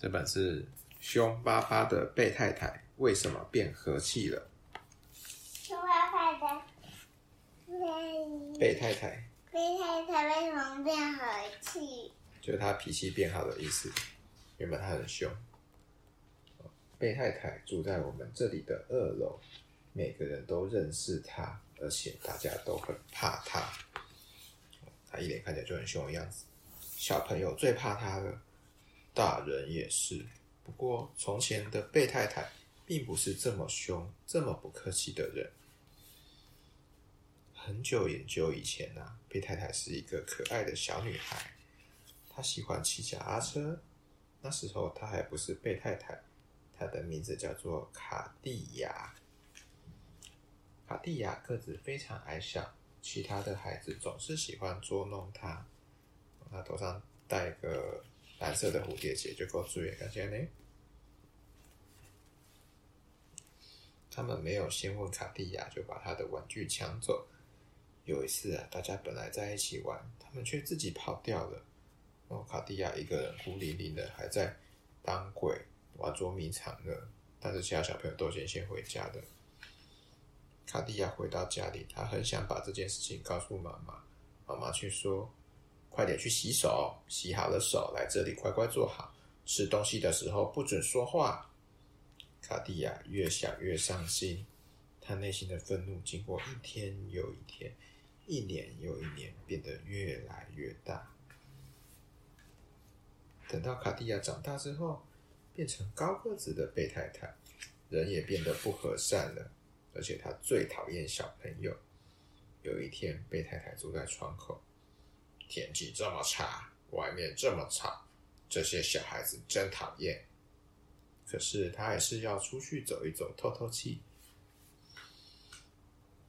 这本是凶巴巴的贝太太为什么变和气了？凶巴巴的贝太太，贝太太为什么变和气？就是她脾气变好的意思。原本她很凶。贝太太住在我们这里的二楼，每个人都认识她，而且大家都很怕她。她一脸看起来就很凶的样子，小朋友最怕她了，大人也是。不过从前的贝太太并不是这么凶、这么不客气的人。很久很久以前啊，贝太太是一个可爱的小女孩，她喜欢骑脚踏车。那时候她还不是贝太太。她的名字叫做卡地亚。卡地亚个子非常矮小，其他的孩子总是喜欢捉弄她。她头上戴个蓝色的蝴蝶结，就够注意看见呢。他们没有先问卡地亚，就把他的玩具抢走。有一次啊，大家本来在一起玩，他们却自己跑掉了。然后卡地亚一个人孤零零的，还在当鬼。玩捉迷藏呢，但是其他小朋友都先先回家的。卡地亚回到家里，他很想把这件事情告诉妈妈，妈妈却说：“快点去洗手，洗好了手来这里乖乖坐好，吃东西的时候不准说话。”卡地亚越想越伤心，他内心的愤怒经过一天又一天，一年又一年，变得越来越大。等到卡地亚长大之后，变成高个子的贝太太，人也变得不和善了，而且她最讨厌小朋友。有一天，贝太太坐在窗口，天气这么差，外面这么吵，这些小孩子真讨厌。可是他还是要出去走一走，透透气。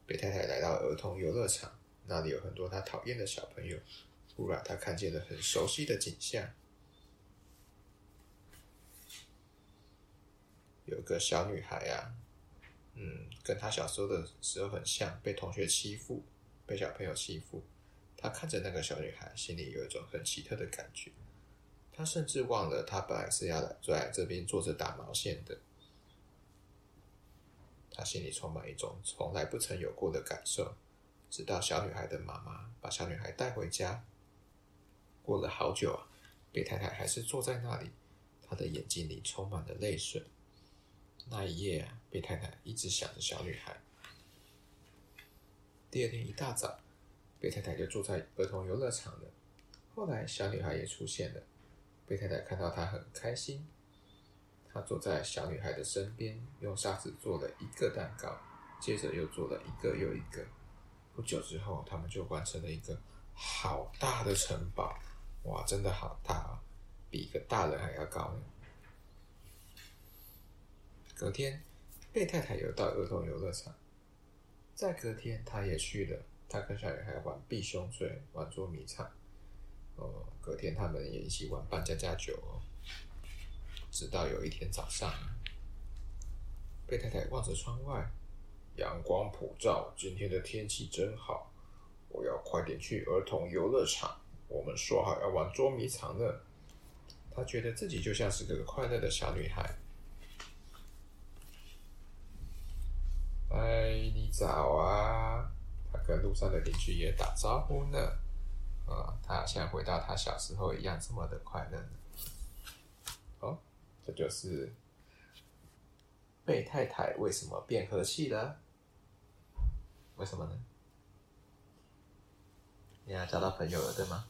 贝太太来到儿童游乐场，那里有很多她讨厌的小朋友。忽然，她看见了很熟悉的景象。有个小女孩呀，嗯，跟她小时候的时候很像，被同学欺负，被小朋友欺负。他看着那个小女孩，心里有一种很奇特的感觉。他甚至忘了，她本来是要来坐在这边坐着打毛线的。他心里充满一种从来不曾有过的感受。直到小女孩的妈妈把小女孩带回家，过了好久啊，贝太太还是坐在那里，她的眼睛里充满了泪水。那一夜啊，贝太太一直想着小女孩。第二天一大早，贝太太就坐在儿童游乐场了。后来，小女孩也出现了。贝太太看到她很开心，她坐在小女孩的身边，用沙子做了一个蛋糕，接着又做了一个又一个。不久之后，他们就完成了一个好大的城堡。哇，真的好大啊，比一个大人还要高呢。隔天，贝太太又到儿童游乐场。在隔天，她也去了。他跟小女孩玩避凶罪，玩捉迷藏。哦，隔天他们也一起玩扮家家酒。直到有一天早上，贝太太望着窗外，阳光普照，今天的天气真好。我要快点去儿童游乐场。我们说好要玩捉迷藏呢。她觉得自己就像是个快乐的小女孩。嗨，你早啊！跟路上的邻居也打招呼呢。啊，他像回到他小时候一样，这么的快乐呢。哦，这就是贝太太为什么变和气了？为什么呢？你要交到朋友了，对吗？